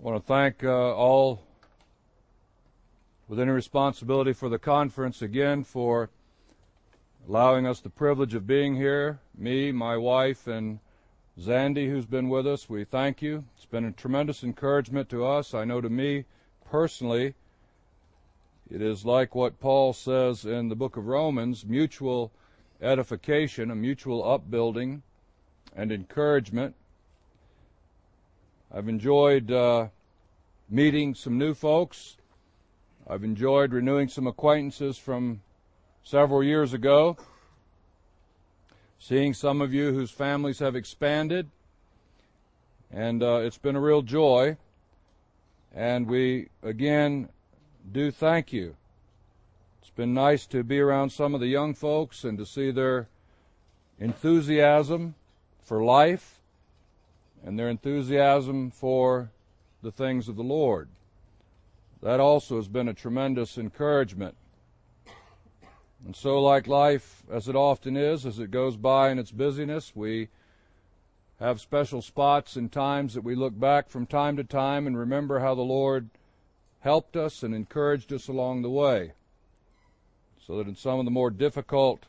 I want to thank uh, all with any responsibility for the conference again for allowing us the privilege of being here. Me, my wife, and Zandy, who's been with us, we thank you. It's been a tremendous encouragement to us. I know to me personally, it is like what Paul says in the book of Romans mutual edification, a mutual upbuilding and encouragement. I've enjoyed uh, meeting some new folks. I've enjoyed renewing some acquaintances from several years ago. Seeing some of you whose families have expanded. And uh, it's been a real joy. And we, again, do thank you. It's been nice to be around some of the young folks and to see their enthusiasm for life and their enthusiasm for the things of the Lord. That also has been a tremendous encouragement. And so, like life, as it often is, as it goes by in its busyness, we have special spots and times that we look back from time to time and remember how the Lord helped us and encouraged us along the way. So that in some of the more difficult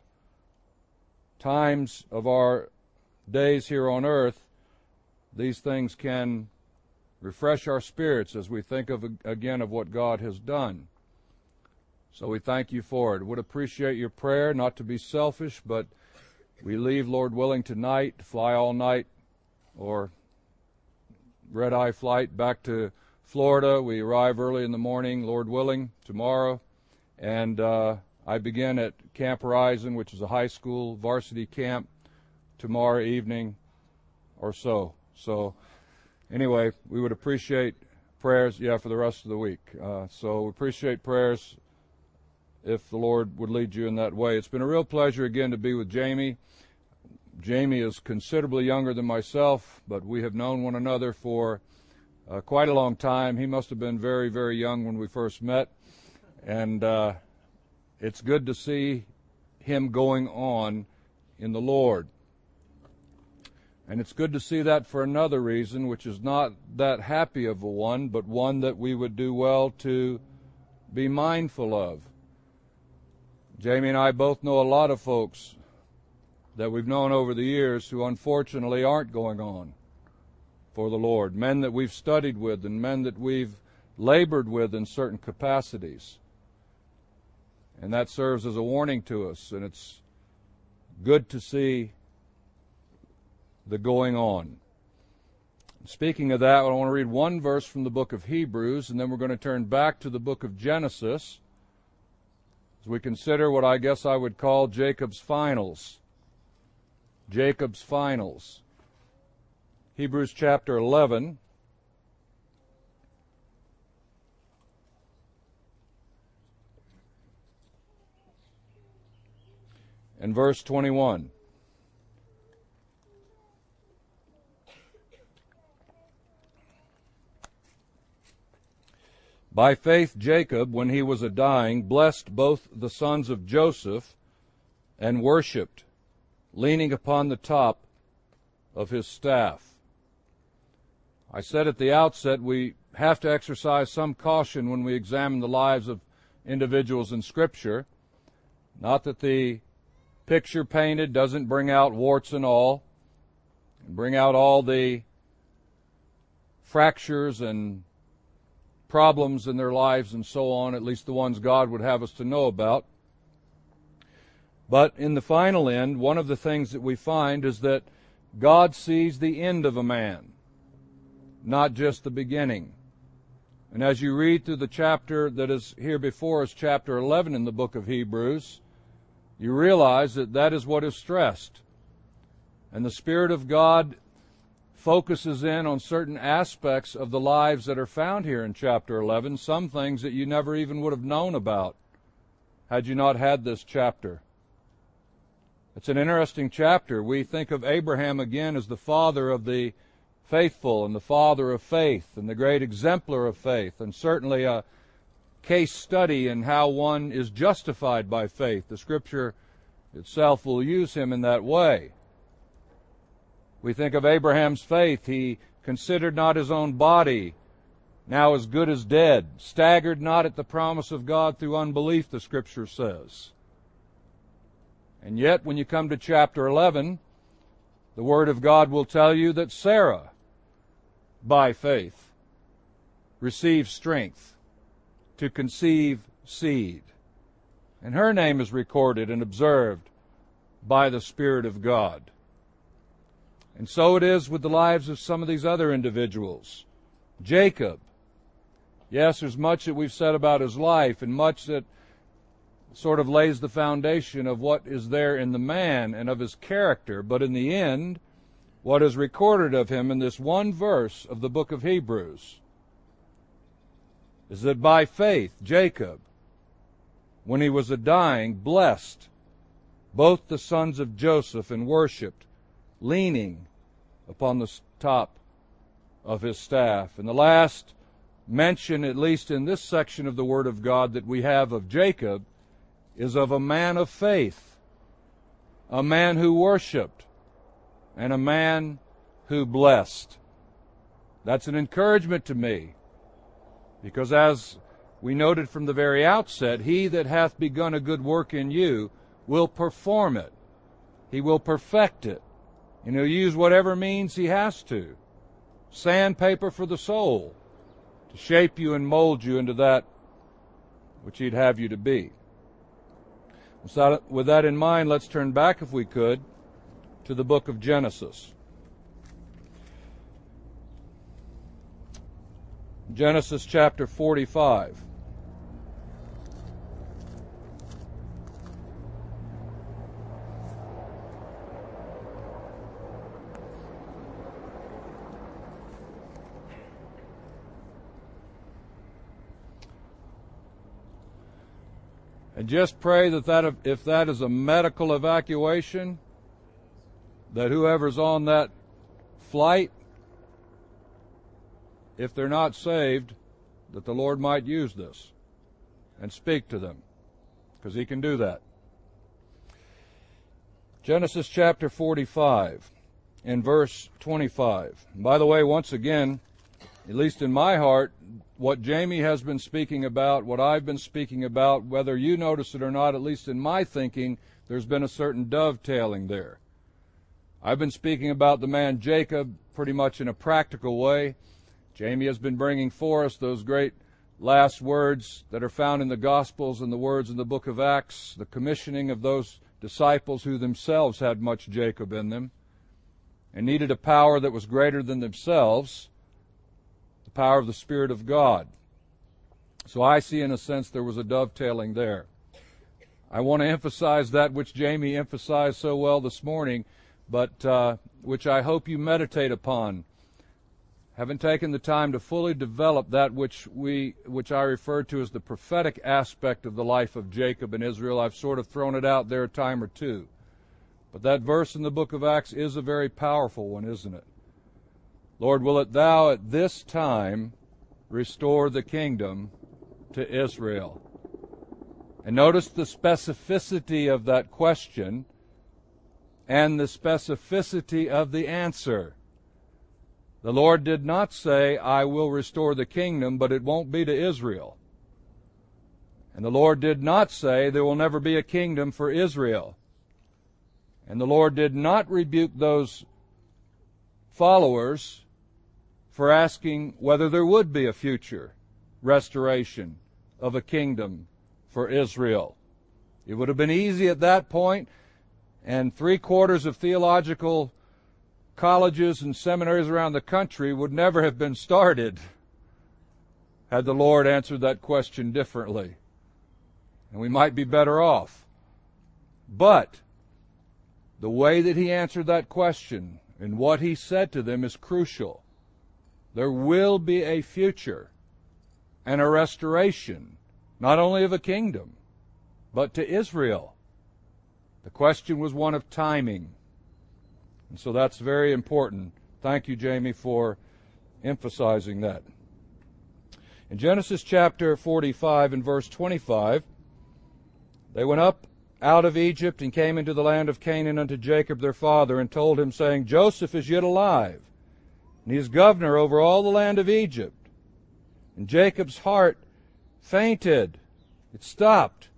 times of our days here on earth, these things can refresh our spirits as we think of again of what God has done. So we thank you for it. Would appreciate your prayer, not to be selfish, but we leave, Lord willing, tonight, fly all night, or red eye flight back to Florida. We arrive early in the morning, Lord willing, tomorrow, and uh, I begin at Camp Horizon, which is a high school varsity camp, tomorrow evening or so. So, anyway, we would appreciate prayers, yeah, for the rest of the week. Uh, so, we appreciate prayers if the Lord would lead you in that way. It's been a real pleasure again to be with Jamie. Jamie is considerably younger than myself, but we have known one another for uh, quite a long time. He must have been very, very young when we first met, and uh, it's good to see him going on in the Lord. And it's good to see that for another reason, which is not that happy of a one, but one that we would do well to be mindful of. Jamie and I both know a lot of folks that we've known over the years who unfortunately aren't going on for the Lord. Men that we've studied with and men that we've labored with in certain capacities. And that serves as a warning to us, and it's good to see the going on. Speaking of that, I want to read one verse from the book of Hebrews, and then we're going to turn back to the book of Genesis as we consider what I guess I would call Jacob's finals. Jacob's finals. Hebrews chapter 11. And verse 21. By faith, Jacob, when he was a dying, blessed both the sons of Joseph and worshipped, leaning upon the top of his staff. I said at the outset we have to exercise some caution when we examine the lives of individuals in Scripture. Not that the picture painted doesn't bring out warts and all, bring out all the fractures and problems in their lives and so on, at least the ones God would have us to know about. But in the final end, one of the things that we find is that God sees the end of a man, not just the beginning. And as you read through the chapter that is here before us, chapter 11 in the book of Hebrews, you realize that that is what is stressed. And the Spirit of God focuses in on certain aspects of the lives that are found here in chapter 11, some things that you never even would have known about had you not had this chapter. It's an interesting chapter. We think of Abraham again as the father of the faithful and the father of faith and the great exemplar of faith, and certainly a case study in how one is justified by faith. The scripture itself will use him in that way. We think of Abraham's faith. He considered not his own body now as good as dead, staggered not at the promise of God through unbelief, the scripture says. And yet, when you come to chapter 11, the Word of God will tell you that Sarah, by faith, received strength to conceive seed. And her name is recorded and observed by the Spirit of God. And so it is with the lives of some of these other individuals. Jacob. Yes, there's much that we've said about his life and much that sort of lays the foundation of what is there in the man and of his character. But in the end, what is recorded of him in this one verse of the book of Hebrews is that by faith, Jacob, when he was a dying, blessed both the sons of Joseph and worshiped, leaning upon the top of his staff. And the last mention, at least in this section of the Word of God, that we have of Jacob is of a man of faith, a man who worshiped, and a man who blessed. That's an encouragement to me, because as we noted from the very outset, he that hath begun a good work in you will perform it. He will perfect it. And he'll use whatever means he has to. Sandpaper for the soul to shape you and mold you into that which he'd have you to be. With that in mind, let's turn back, if we could, to the book of Genesis. Genesis chapter 45. And just pray that, that if that is a medical evacuation, that whoever's on that flight, if they're not saved, that the Lord might use this and speak to them, because He can do that. Genesis chapter 45 in verse 25. And by the way, once again, at least in my heart, what Jamie has been speaking about, what I've been speaking about, whether you notice it or not, at least in my thinking, there's been a certain dovetailing there. I've been speaking about the man Jacob pretty much in a practical way. Jamie has been bringing for us those great last words that are found in the Gospels and the words in the book of Acts, the commissioning of those disciples who themselves had much Jacob in them and needed a power that was greater than themselves the power of the Spirit of God. So I see, in a sense, there was a dovetailing there. I want to emphasize that which Jamie emphasized so well this morning, but uh, which I hope you meditate upon. Haven't taken the time to fully develop that which we, which I refer to as the prophetic aspect of the life of Jacob and Israel. I've sort of thrown it out there a time or two. But that verse in the book of Acts is a very powerful one, isn't it? Lord, will it thou at this time restore the kingdom to Israel? And notice the specificity of that question and the specificity of the answer. The Lord did not say, I will restore the kingdom, but it won't be to Israel. And the Lord did not say, there will never be a kingdom for Israel. And the Lord did not rebuke those followers for asking whether there would be a future restoration of a kingdom for Israel. It would have been easy at that point, and three quarters of theological colleges and seminaries around the country would never have been started had the Lord answered that question differently. And we might be better off. But the way that he answered that question and what he said to them is crucial. There will be a future and a restoration, not only of a kingdom, but to Israel. The question was one of timing. And so that's very important. Thank you, Jamie, for emphasizing that. In Genesis chapter 45 and verse 25, they went up out of Egypt and came into the land of Canaan unto Jacob their father and told him, saying, Joseph is yet alive and he is governor over all the land of Egypt. And Jacob's heart fainted. It stopped,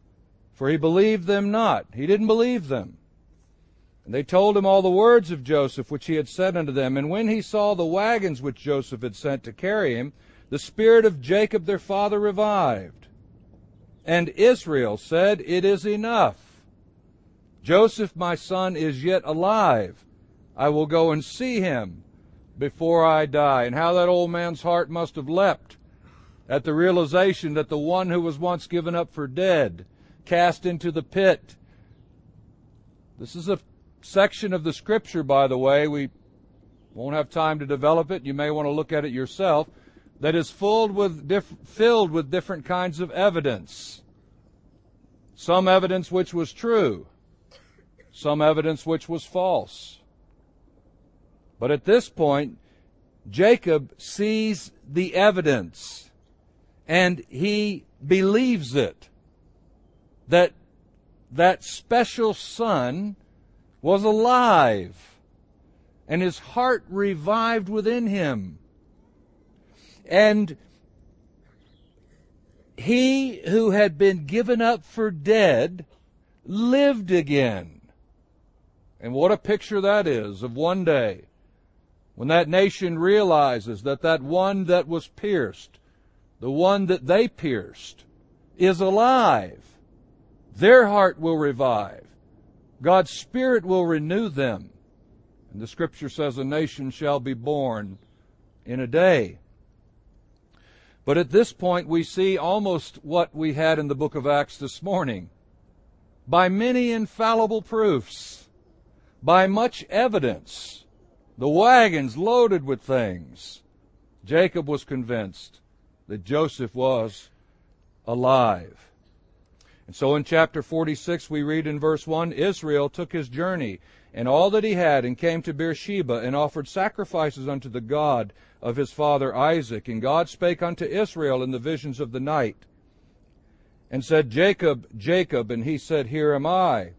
for he believed them not. He didn't believe them. And they told him all the words of Joseph which he had said unto them. And when he saw the wagons which Joseph had sent to carry him, the spirit of Jacob their father revived. And Israel said, It is enough. Joseph my son is yet alive. I will go and see him before I die. And how that old man's heart must have leapt at the realization that the one who was once given up for dead, cast into the pit. This is a section of the scripture, by the way. We won't have time to develop it. You may want to look at it yourself. That is filled with, diff- filled with different kinds of evidence. Some evidence which was true. Some evidence which was false. But at this point, Jacob sees the evidence and he believes it. That that special son was alive and his heart revived within him. And he who had been given up for dead lived again. And what a picture that is of one day when that nation realizes that that one that was pierced the one that they pierced, is alive. Their heart will revive. God's Spirit will renew them. And the scripture says a nation shall be born in a day. But at this point we see almost what we had in the book of Acts this morning. By many infallible proofs, by much evidence, the wagons loaded with things, Jacob was convinced that Joseph was alive. And so in chapter 46, we read in verse 1 Israel took his journey and all that he had and came to Beersheba and offered sacrifices unto the God of his father Isaac. And God spake unto Israel in the visions of the night and said, Jacob, Jacob. And he said, Here am I.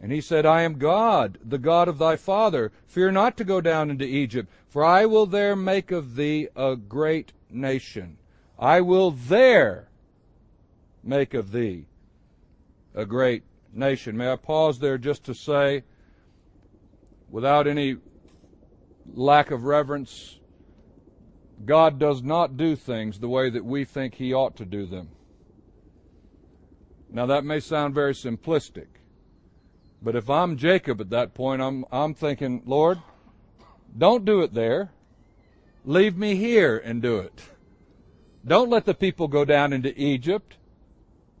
And he said, I am God, the God of thy father. Fear not to go down into Egypt, for I will there make of thee a great nation. I will there make of thee a great nation. May I pause there just to say, without any lack of reverence, God does not do things the way that we think He ought to do them. Now that may sound very simplistic, but if I'm Jacob at that point, I'm, I'm thinking, Lord, don't do it there. Leave me here and do it. Don't let the people go down into Egypt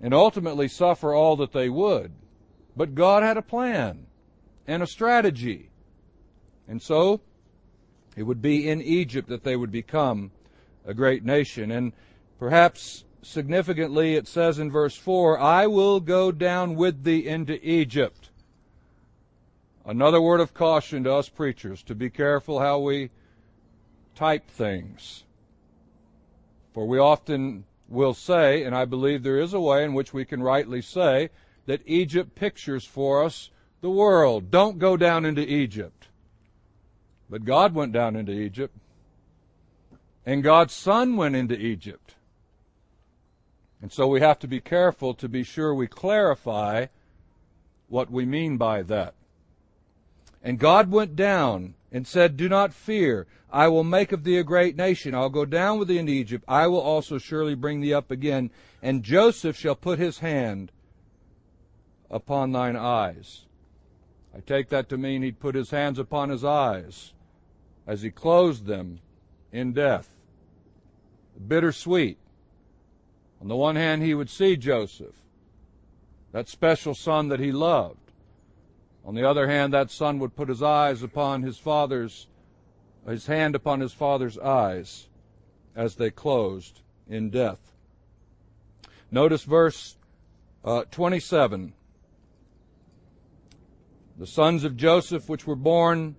and ultimately suffer all that they would. But God had a plan and a strategy. And so, it would be in Egypt that they would become a great nation. And perhaps significantly, it says in verse 4, I will go down with thee into Egypt. Another word of caution to us preachers to be careful how we type things. For we often will say, and I believe there is a way in which we can rightly say, that Egypt pictures for us the world. Don't go down into Egypt. But God went down into Egypt. And God's Son went into Egypt. And so we have to be careful to be sure we clarify what we mean by that. And God went down and said, Do not fear. I will make of thee a great nation. I'll go down with thee into Egypt. I will also surely bring thee up again. And Joseph shall put his hand upon thine eyes. I take that to mean he'd put his hands upon his eyes as he closed them in death. Bittersweet. On the one hand, he would see Joseph, that special son that he loved. On the other hand, that son would put his eyes upon his father's, his hand upon his father's eyes as they closed in death. Notice verse uh, 27. The sons of Joseph, which were born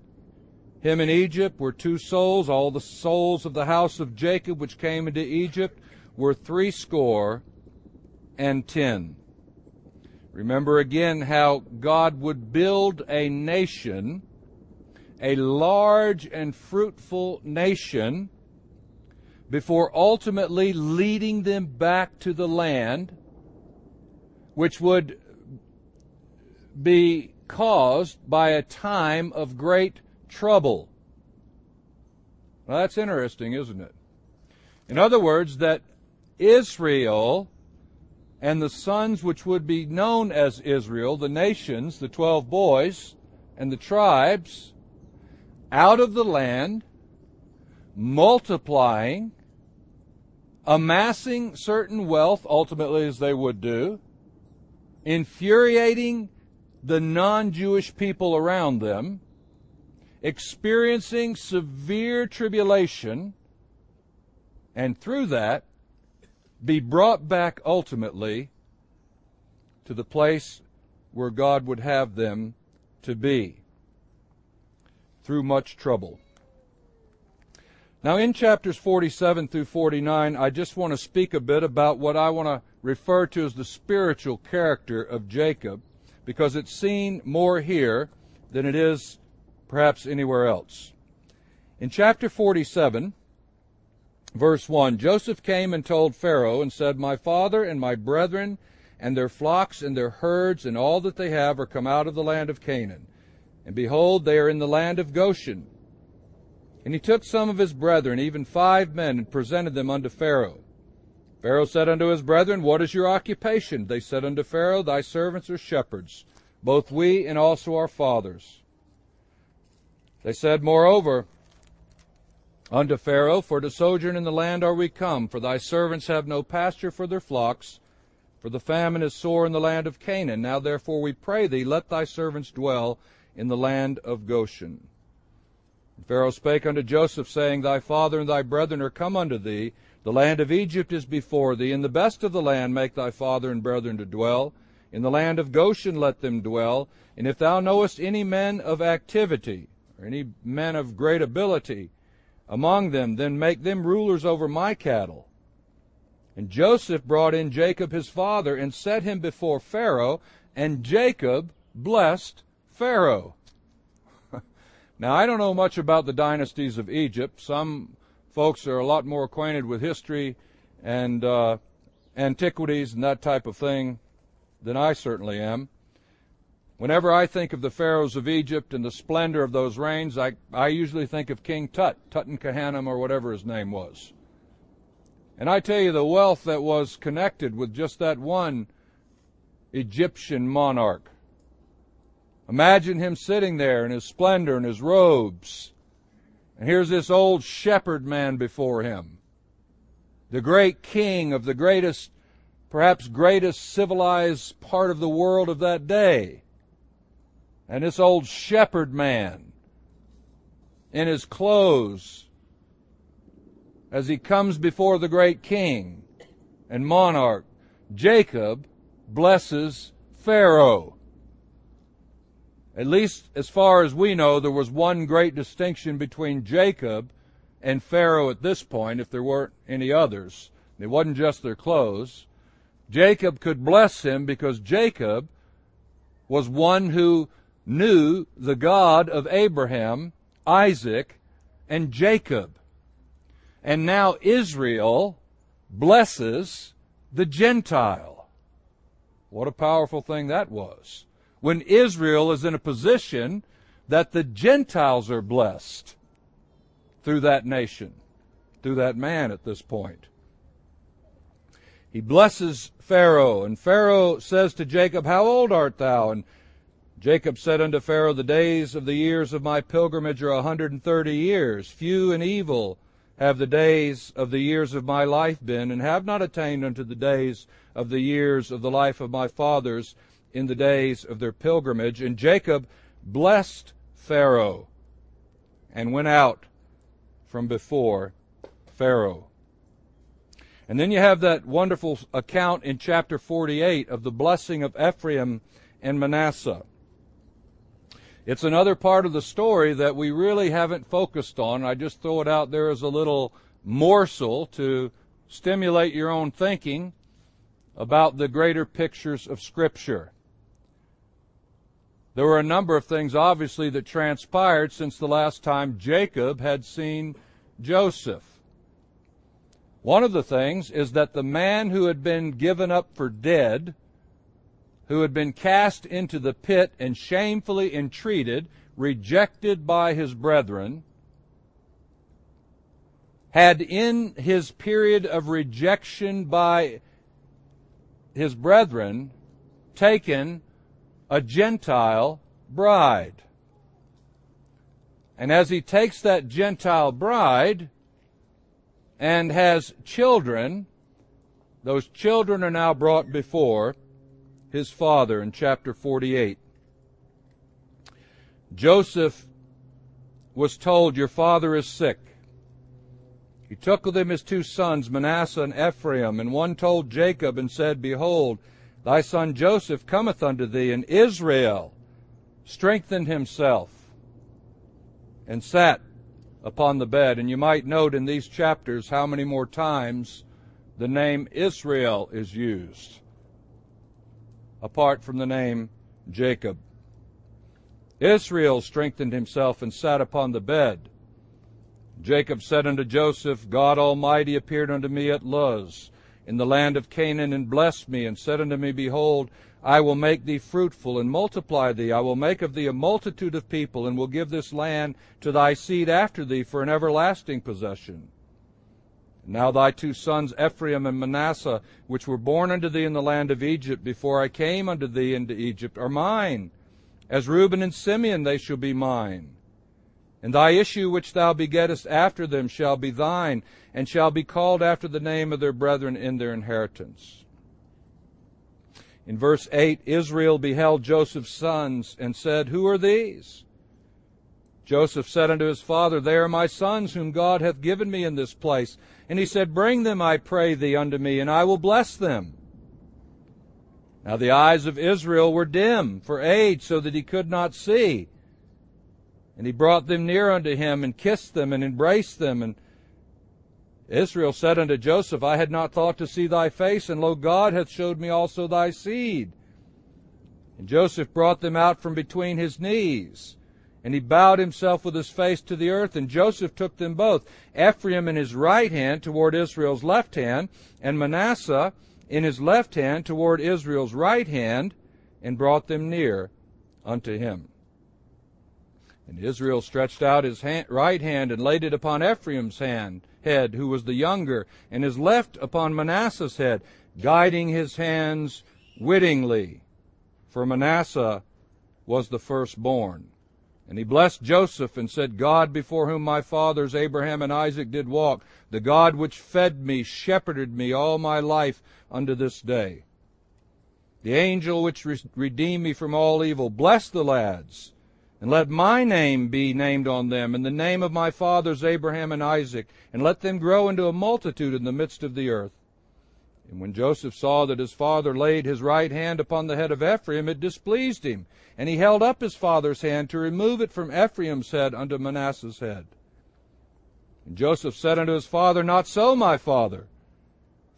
him in Egypt, were two souls. All the souls of the house of Jacob, which came into Egypt, were threescore and ten. Remember again how God would build a nation, a large and fruitful nation, before ultimately leading them back to the land, which would be caused by a time of great trouble. Well, that's interesting, isn't it? In other words, that Israel and the sons which would be known as Israel, the nations, the twelve boys, and the tribes, out of the land, multiplying, amassing certain wealth, ultimately as they would do, infuriating the non Jewish people around them, experiencing severe tribulation, and through that, be brought back ultimately to the place where God would have them to be through much trouble. Now, in chapters 47 through 49, I just want to speak a bit about what I want to refer to as the spiritual character of Jacob, because it's seen more here than it is perhaps anywhere else. In chapter 47, verse 1, Joseph came and told Pharaoh and said, My father and my brethren and their flocks and their herds and all that they have are come out of the land of Canaan. And behold, they are in the land of Goshen. And he took some of his brethren, even five men, and presented them unto Pharaoh. Pharaoh said unto his brethren, What is your occupation? They said unto Pharaoh, Thy servants are shepherds, both we and also our fathers. They said, Moreover, unto Pharaoh, For to sojourn in the land are we come, for thy servants have no pasture for their flocks, for the famine is sore in the land of Canaan. Now therefore we pray thee, let thy servants dwell in the land of Goshen. Pharaoh spake unto Joseph, saying, Thy father and thy brethren are come unto thee. The land of Egypt is before thee. In the best of the land make thy father and brethren to dwell. In the land of Goshen let them dwell. And if thou knowest any men of activity, or any men of great ability among them, then make them rulers over my cattle. And Joseph brought in Jacob his father, and set him before Pharaoh, and Jacob blessed Pharaoh. Now, I don't know much about the dynasties of Egypt. Some folks are a lot more acquainted with history and uh, antiquities and that type of thing than I certainly am. Whenever I think of the pharaohs of Egypt and the splendor of those reigns, I, I usually think of King Tut, Tutankhamun, or whatever his name was. And I tell you, the wealth that was connected with just that one Egyptian monarch Imagine him sitting there in his splendor and his robes. And here's this old shepherd man before him. The great king of the greatest, perhaps greatest civilized part of the world of that day. And this old shepherd man in his clothes as he comes before the great king and monarch, Jacob blesses Pharaoh. At least as far as we know, there was one great distinction between Jacob and Pharaoh at this point, if there weren't any others. It wasn't just their clothes. Jacob could bless him because Jacob was one who knew the God of Abraham, Isaac, and Jacob. And now Israel blesses the Gentile. What a powerful thing that was when Israel is in a position that the Gentiles are blessed through that nation, through that man at this point. He blesses Pharaoh, and Pharaoh says to Jacob, How old art thou? And Jacob said unto Pharaoh, The days of the years of my pilgrimage are a hundred and thirty years. Few and evil have the days of the years of my life been, and have not attained unto the days of the years of the life of my fathers in the days of their pilgrimage. And Jacob blessed Pharaoh and went out from before Pharaoh. And then you have that wonderful account in chapter 48 of the blessing of Ephraim and Manasseh. It's another part of the story that we really haven't focused on. I just throw it out there as a little morsel to stimulate your own thinking about the greater pictures of Scripture. There were a number of things, obviously, that transpired since the last time Jacob had seen Joseph. One of the things is that the man who had been given up for dead, who had been cast into the pit and shamefully entreated, rejected by his brethren, had in his period of rejection by his brethren taken a Gentile bride. And as he takes that Gentile bride and has children, those children are now brought before his father in chapter 48. Joseph was told, Your father is sick. He took with him his two sons, Manasseh and Ephraim, and one told Jacob and said, Behold, thy son Joseph cometh unto thee, and Israel strengthened himself and sat upon the bed. And you might note in these chapters how many more times the name Israel is used, apart from the name Jacob. Israel strengthened himself and sat upon the bed. Jacob said unto Joseph, God Almighty appeared unto me at Luz, in the land of Canaan, and blessed me, and said unto me, Behold, I will make thee fruitful, and multiply thee. I will make of thee a multitude of people, and will give this land to thy seed after thee for an everlasting possession. Now thy two sons Ephraim and Manasseh, which were born unto thee in the land of Egypt, before I came unto thee into Egypt, are mine. As Reuben and Simeon they shall be mine. And thy issue which thou begettest after them shall be thine, and shall be called after the name of their brethren in their inheritance. In verse 8, Israel beheld Joseph's sons and said, Who are these? Joseph said unto his father, They are my sons whom God hath given me in this place. And he said, Bring them, I pray thee, unto me, and I will bless them. Now the eyes of Israel were dim for age, so that he could not see. And he brought them near unto him, and kissed them, and embraced them. And Israel said unto Joseph, I had not thought to see thy face, and lo, God hath showed me also thy seed. And Joseph brought them out from between his knees. And he bowed himself with his face to the earth, and Joseph took them both, Ephraim in his right hand toward Israel's left hand, and Manasseh in his left hand toward Israel's right hand, and brought them near unto him. And Israel stretched out his hand, right hand and laid it upon Ephraim's hand, head, who was the younger, and his left upon Manasseh's head, guiding his hands wittingly. For Manasseh was the firstborn. And he blessed Joseph and said, God before whom my fathers Abraham and Isaac did walk, the God which fed me, shepherded me all my life unto this day. The angel which redeemed me from all evil, bless the lads and let my name be named on them, and the name of my fathers Abraham and Isaac, and let them grow into a multitude in the midst of the earth. And when Joseph saw that his father laid his right hand upon the head of Ephraim, it displeased him, and he held up his father's hand to remove it from Ephraim's head unto Manasseh's head. And Joseph said unto his father, Not so, my father,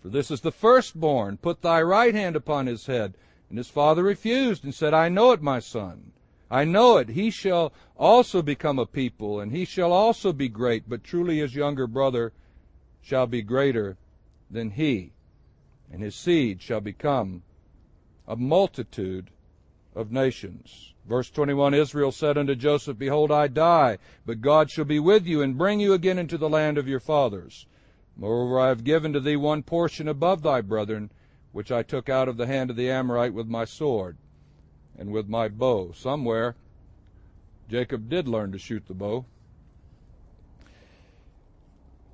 for this is the firstborn. Put thy right hand upon his head. And his father refused, and said, I know it, my son. I know it. He shall also become a people, and he shall also be great, but truly his younger brother shall be greater than he, and his seed shall become a multitude of nations. Verse 21 Israel said unto Joseph, Behold, I die, but God shall be with you, and bring you again into the land of your fathers. Moreover, I have given to thee one portion above thy brethren, which I took out of the hand of the Amorite with my sword and with my bow. Somewhere, Jacob did learn to shoot the bow.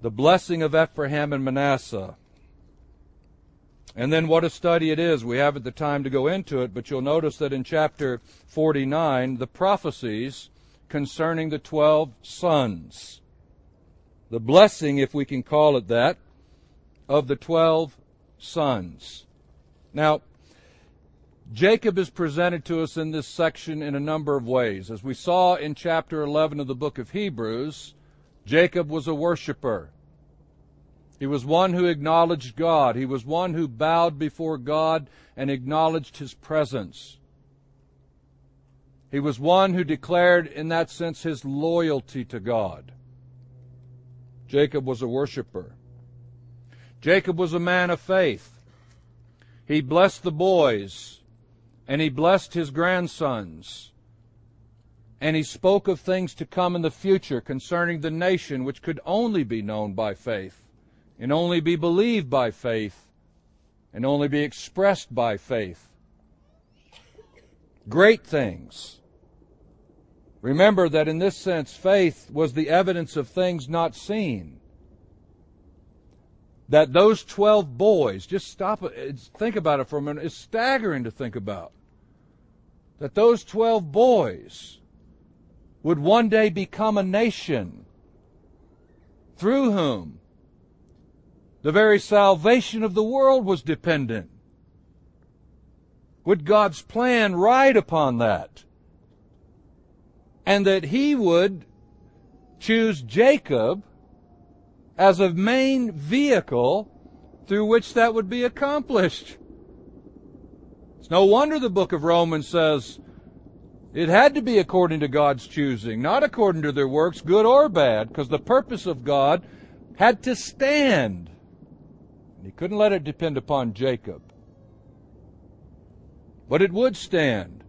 The blessing of Ephraim and Manasseh. And then what a study it is. We haven't the time to go into it, but you'll notice that in chapter 49, the prophecies concerning the 12 sons. The blessing, if we can call it that, of the 12 sons. Now, Jacob is presented to us in this section in a number of ways. As we saw in chapter 11 of the book of Hebrews, Jacob was a worshiper. He was one who acknowledged God. He was one who bowed before God and acknowledged his presence. He was one who declared, in that sense, his loyalty to God. Jacob was a worshiper. Jacob was a man of faith. He blessed the boys, and he blessed his grandsons. And he spoke of things to come in the future concerning the nation which could only be known by faith, and only be believed by faith, and only be expressed by faith. Great things. Remember that in this sense, faith was the evidence of things not seen. That those 12 boys, just stop it, think about it for a minute, it's staggering to think about. That those 12 boys would one day become a nation through whom the very salvation of the world was dependent. Would God's plan ride upon that? and that he would choose Jacob as a main vehicle through which that would be accomplished. It's no wonder the book of Romans says it had to be according to God's choosing, not according to their works, good or bad, because the purpose of God had to stand. He couldn't let it depend upon Jacob. But it would stand.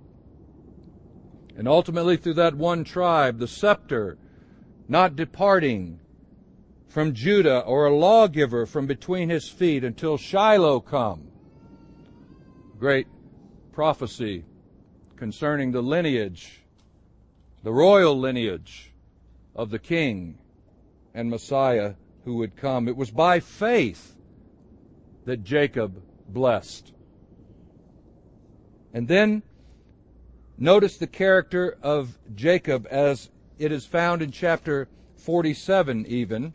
And ultimately, through that one tribe, the scepter not departing from Judah or a lawgiver from between his feet until Shiloh come. Great prophecy concerning the lineage, the royal lineage of the king and Messiah who would come. It was by faith that Jacob blessed. And then Notice the character of Jacob as it is found in chapter 47 even,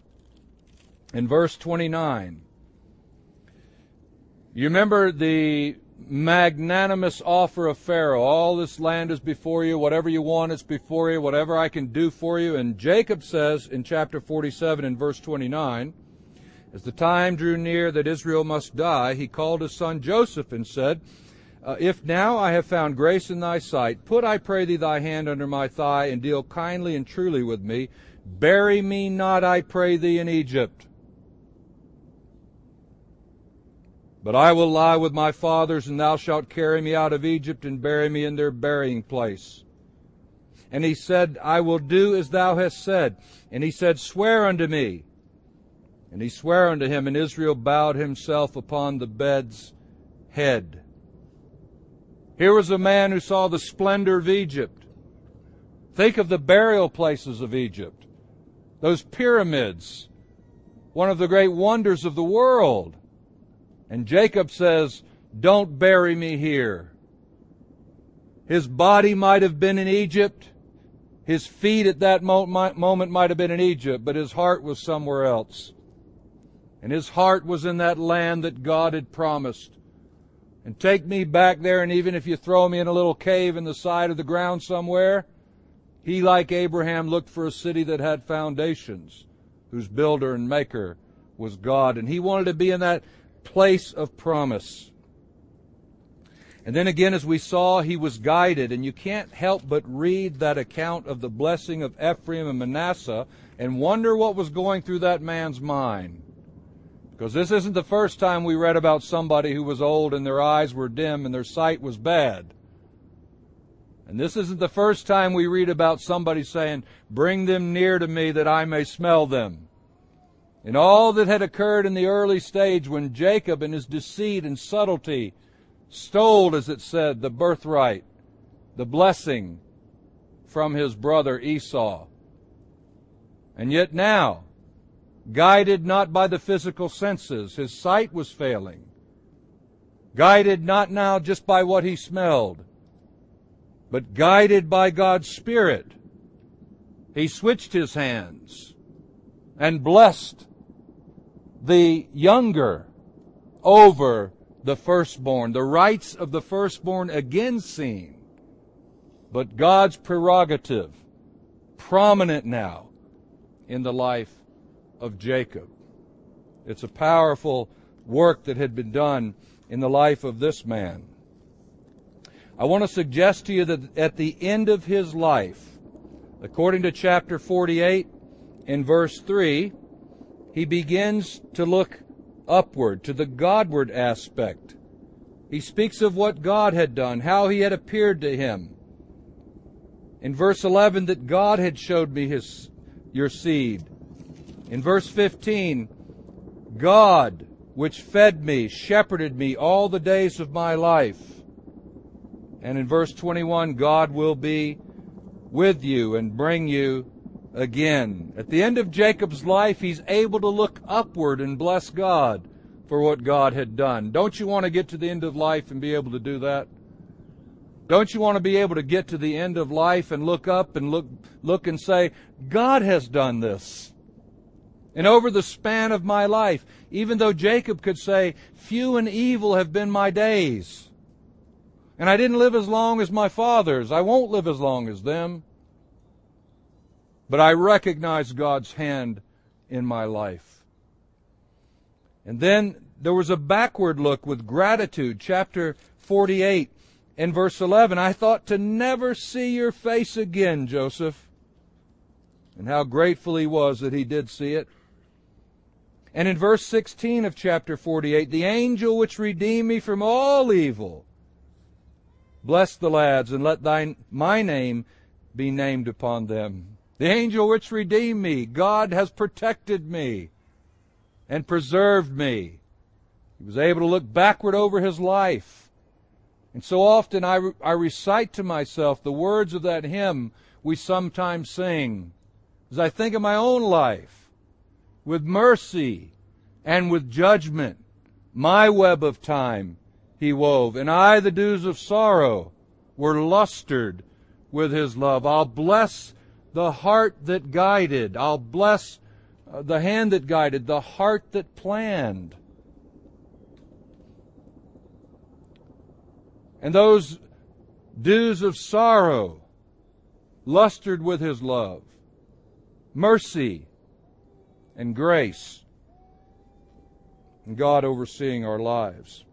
in verse 29. You remember the magnanimous offer of Pharaoh. All this land is before you. Whatever you want is before you. Whatever I can do for you. And Jacob says in chapter 47 in verse 29, as the time drew near that Israel must die, he called his son Joseph and said, uh, if now I have found grace in thy sight, put, I pray thee, thy hand under my thigh, and deal kindly and truly with me. Bury me not, I pray thee, in Egypt. But I will lie with my fathers, and thou shalt carry me out of Egypt, and bury me in their burying place. And he said, I will do as thou hast said. And he said, Swear unto me. And he sware unto him, and Israel bowed himself upon the bed's head. Here was a man who saw the splendor of Egypt. Think of the burial places of Egypt. Those pyramids, one of the great wonders of the world. And Jacob says, Don't bury me here. His body might have been in Egypt. His feet at that moment might have been in Egypt, but his heart was somewhere else. And his heart was in that land that God had promised and take me back there, and even if you throw me in a little cave in the side of the ground somewhere, he, like Abraham, looked for a city that had foundations, whose builder and maker was God, and he wanted to be in that place of promise. And then again, as we saw, he was guided, and you can't help but read that account of the blessing of Ephraim and Manasseh and wonder what was going through that man's mind. Because this isn't the first time we read about somebody who was old and their eyes were dim and their sight was bad. And this isn't the first time we read about somebody saying, Bring them near to me that I may smell them. In all that had occurred in the early stage when Jacob in his deceit and subtlety stole, as it said, the birthright, the blessing from his brother Esau. And yet now, guided not by the physical senses. His sight was failing. Guided not now just by what he smelled, but guided by God's Spirit. He switched his hands and blessed the younger over the firstborn. The rights of the firstborn again seen, but God's prerogative prominent now in the life of Jacob. It's a powerful work that had been done in the life of this man. I want to suggest to you that at the end of his life, according to chapter 48 in verse 3, he begins to look upward to the Godward aspect. He speaks of what God had done, how he had appeared to him. In verse 11, that God had showed me his, your seed. In verse 15, God, which fed me, shepherded me all the days of my life. And in verse 21, God will be with you and bring you again. At the end of Jacob's life, he's able to look upward and bless God for what God had done. Don't you want to get to the end of life and be able to do that? Don't you want to be able to get to the end of life and look up and look, look and say, God has done this. And over the span of my life, even though Jacob could say, few and evil have been my days, and I didn't live as long as my fathers, I won't live as long as them, but I recognize God's hand in my life. And then there was a backward look with gratitude, chapter 48. In verse 11, I thought to never see your face again, Joseph. And how grateful he was that he did see it. And in verse 16 of chapter 48, the angel which redeemed me from all evil. Bless the lads and let thine, my name be named upon them. The angel which redeemed me, God has protected me and preserved me. He was able to look backward over his life and so often I, I recite to myself the words of that hymn we sometimes sing as I think of my own life. With mercy and with judgment, my web of time he wove, and I the dews of sorrow were lustered with his love. I'll bless the heart that guided. I'll bless uh, the hand that guided, the heart that planned. and those dews of sorrow lustered with his love, mercy, and grace, and God overseeing our lives.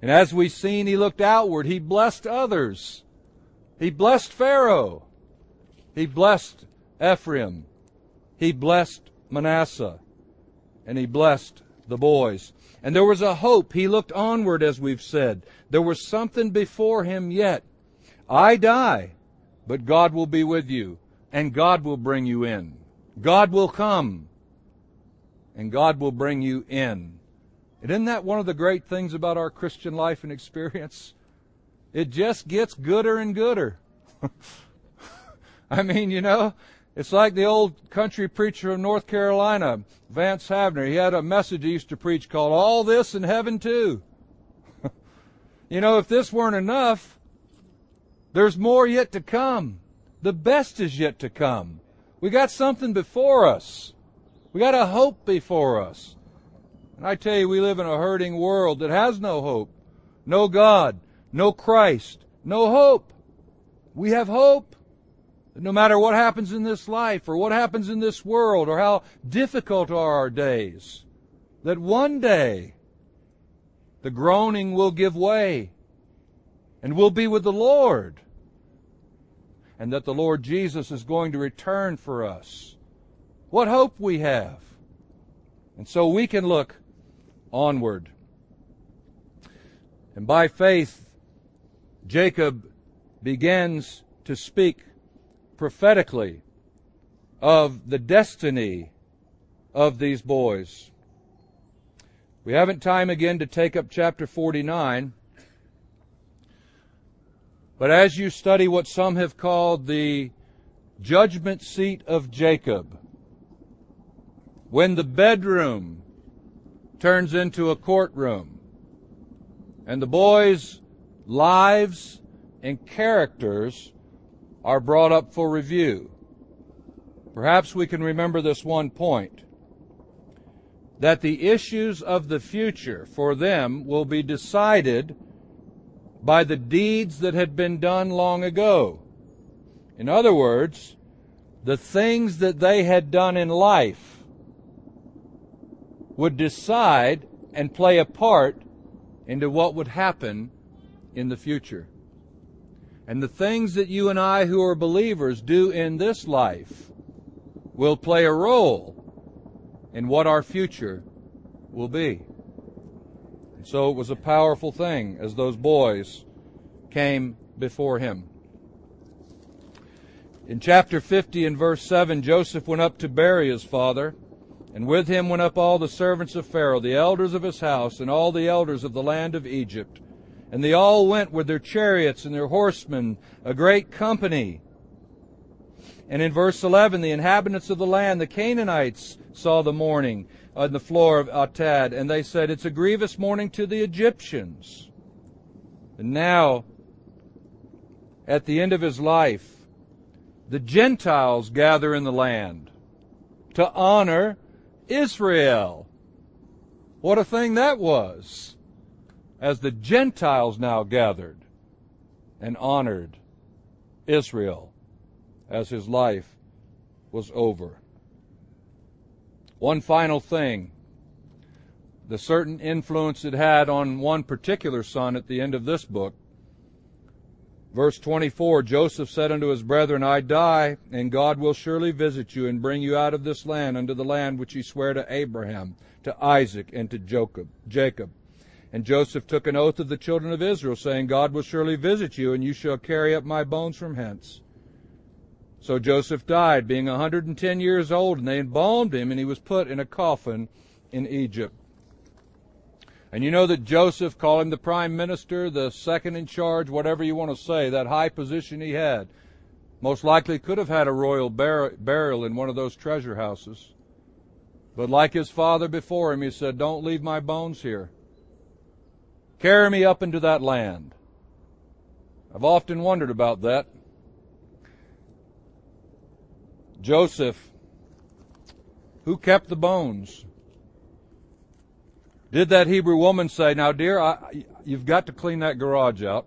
And as we've seen, he looked outward. He blessed others. He blessed Pharaoh. He blessed Ephraim. He blessed Manasseh. And he blessed the boys. And there was a hope. He looked onward, as we've said. There was something before him yet. I die, but God will be with you, and God will bring you in. God will come, and God will bring you in. And isn't that one of the great things about our Christian life and experience? It just gets gooder and gooder. I mean, you know, it's like the old country preacher of North Carolina, Vance Havner. He had a message he used to preach called All This in Heaven Too. you know, if this weren't enough, there's more yet to come. The best is yet to come. We got something before us. We got a hope before us. And I tell you, we live in a hurting world that has no hope. No God, no Christ, no hope. We have hope. That no matter what happens in this life or what happens in this world or how difficult are our days, that one day the groaning will give way and we'll be with the Lord. And that the Lord Jesus is going to return for us. What hope we have. And so we can look onward. And by faith, Jacob begins to speak prophetically of the destiny of these boys. We haven't time again to take up chapter 49. But as you study what some have called the judgment seat of Jacob, when the bedroom turns into a courtroom, and the boys' lives and characters are brought up for review. Perhaps we can remember this one point that the issues of the future for them will be decided by the deeds that had been done long ago. In other words, the things that they had done in life would decide and play a part into what would happen in the future. And the things that you and I who are believers do in this life will play a role in what our future will be. And so it was a powerful thing as those boys came before him. In chapter 50 and verse 7, Joseph went up to bury his father, and with him went up all the servants of Pharaoh, the elders of his house, and all the elders of the land of Egypt. And they all went with their chariots and their horsemen, a great company. And in verse 11, the inhabitants of the land, the Canaanites, saw the mourning on the floor of Atad, and they said, It's a grievous mourning to the Egyptians. And now, at the end of his life, the Gentiles gather in the land to honor Israel. What a thing that was! As the Gentiles now gathered and honored Israel as his life was over. One final thing the certain influence it had on one particular son at the end of this book Verse 24 Joseph said unto his brethren, I die, and God will surely visit you and bring you out of this land unto the land which he sware to Abraham, to Isaac, and to Jacob. And Joseph took an oath of the children of Israel, saying, God will surely visit you, and you shall carry up my bones from hence. So Joseph died, being a hundred and ten years old, and they embalmed him, and he was put in a coffin in Egypt. And you know that Joseph, call him the prime minister, the second in charge, whatever you want to say, that high position he had, most likely could have had a royal bur- burial in one of those treasure houses. But like his father before him, he said, Don't leave my bones here. Carry me up into that land. I've often wondered about that. Joseph, who kept the bones? Did that Hebrew woman say, now dear, I, you've got to clean that garage out.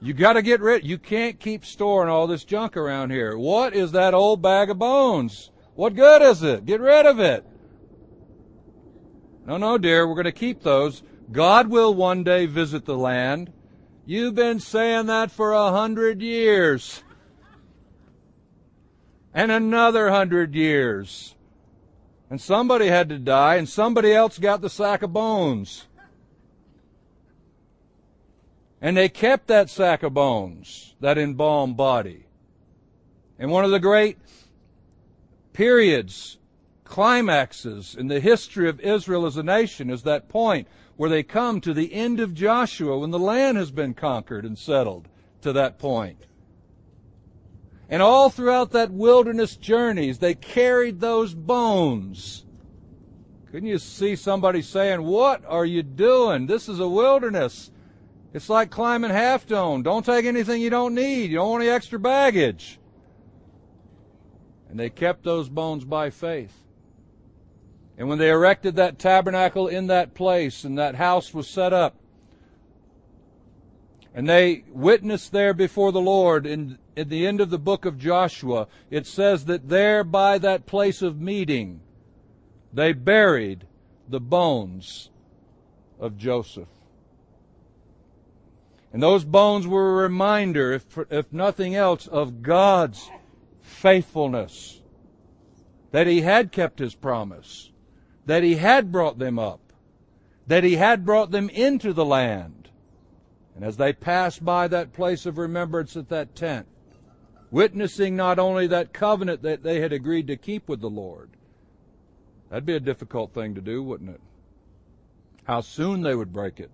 You got to get rid, you can't keep storing all this junk around here. What is that old bag of bones? What good is it? Get rid of it. No, no, dear, we're going to keep those. God will one day visit the land. You've been saying that for a hundred years. And another hundred years. And somebody had to die, and somebody else got the sack of bones. And they kept that sack of bones, that embalmed body. And one of the great periods, climaxes in the history of Israel as a nation is that point where they come to the end of Joshua when the land has been conquered and settled to that point. And all throughout that wilderness journeys, they carried those bones. Couldn't you see somebody saying, What are you doing? This is a wilderness. It's like climbing Half Dome. Don't take anything you don't need. You don't want any extra baggage. And they kept those bones by faith. And when they erected that tabernacle in that place and that house was set up, and they witnessed there before the Lord in, in the end of the book of Joshua. It says that there by that place of meeting, they buried the bones of Joseph. And those bones were a reminder, if, if nothing else, of God's faithfulness. That He had kept His promise. That He had brought them up. That He had brought them into the land and as they passed by that place of remembrance at that tent, witnessing not only that covenant that they had agreed to keep with the Lord, that'd be a difficult thing to do, wouldn't it? How soon they would break it.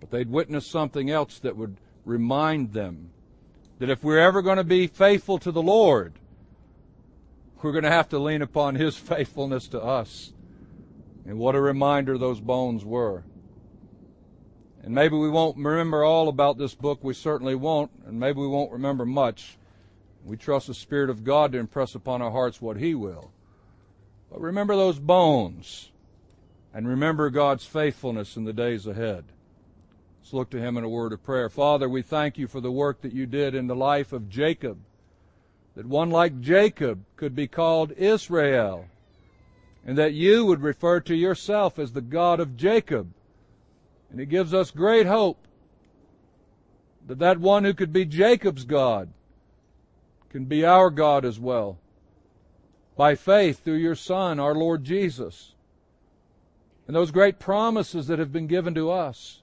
But they'd witness something else that would remind them that if we're ever going to be faithful to the Lord, we're going to have to lean upon His faithfulness to us. And what a reminder those bones were. And maybe we won't remember all about this book. We certainly won't. And maybe we won't remember much. We trust the Spirit of God to impress upon our hearts what He will. But remember those bones. And remember God's faithfulness in the days ahead. Let's look to Him in a word of prayer. Father, we thank you for the work that you did in the life of Jacob. That one like Jacob could be called Israel. And that you would refer to yourself as the God of Jacob and it gives us great hope that that one who could be Jacob's God can be our God as well. By faith through your Son, our Lord Jesus. and those great promises that have been given to us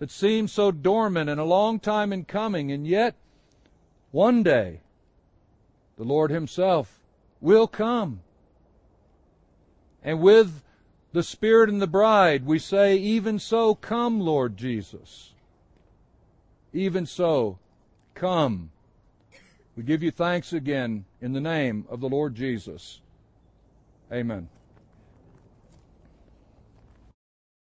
that seem so dormant and a long time in coming, and yet one day the Lord Himself will come. And with the Spirit and the bride, we say, Even so, come, Lord Jesus. Even so, come. We give you thanks again in the name of the Lord Jesus. Amen.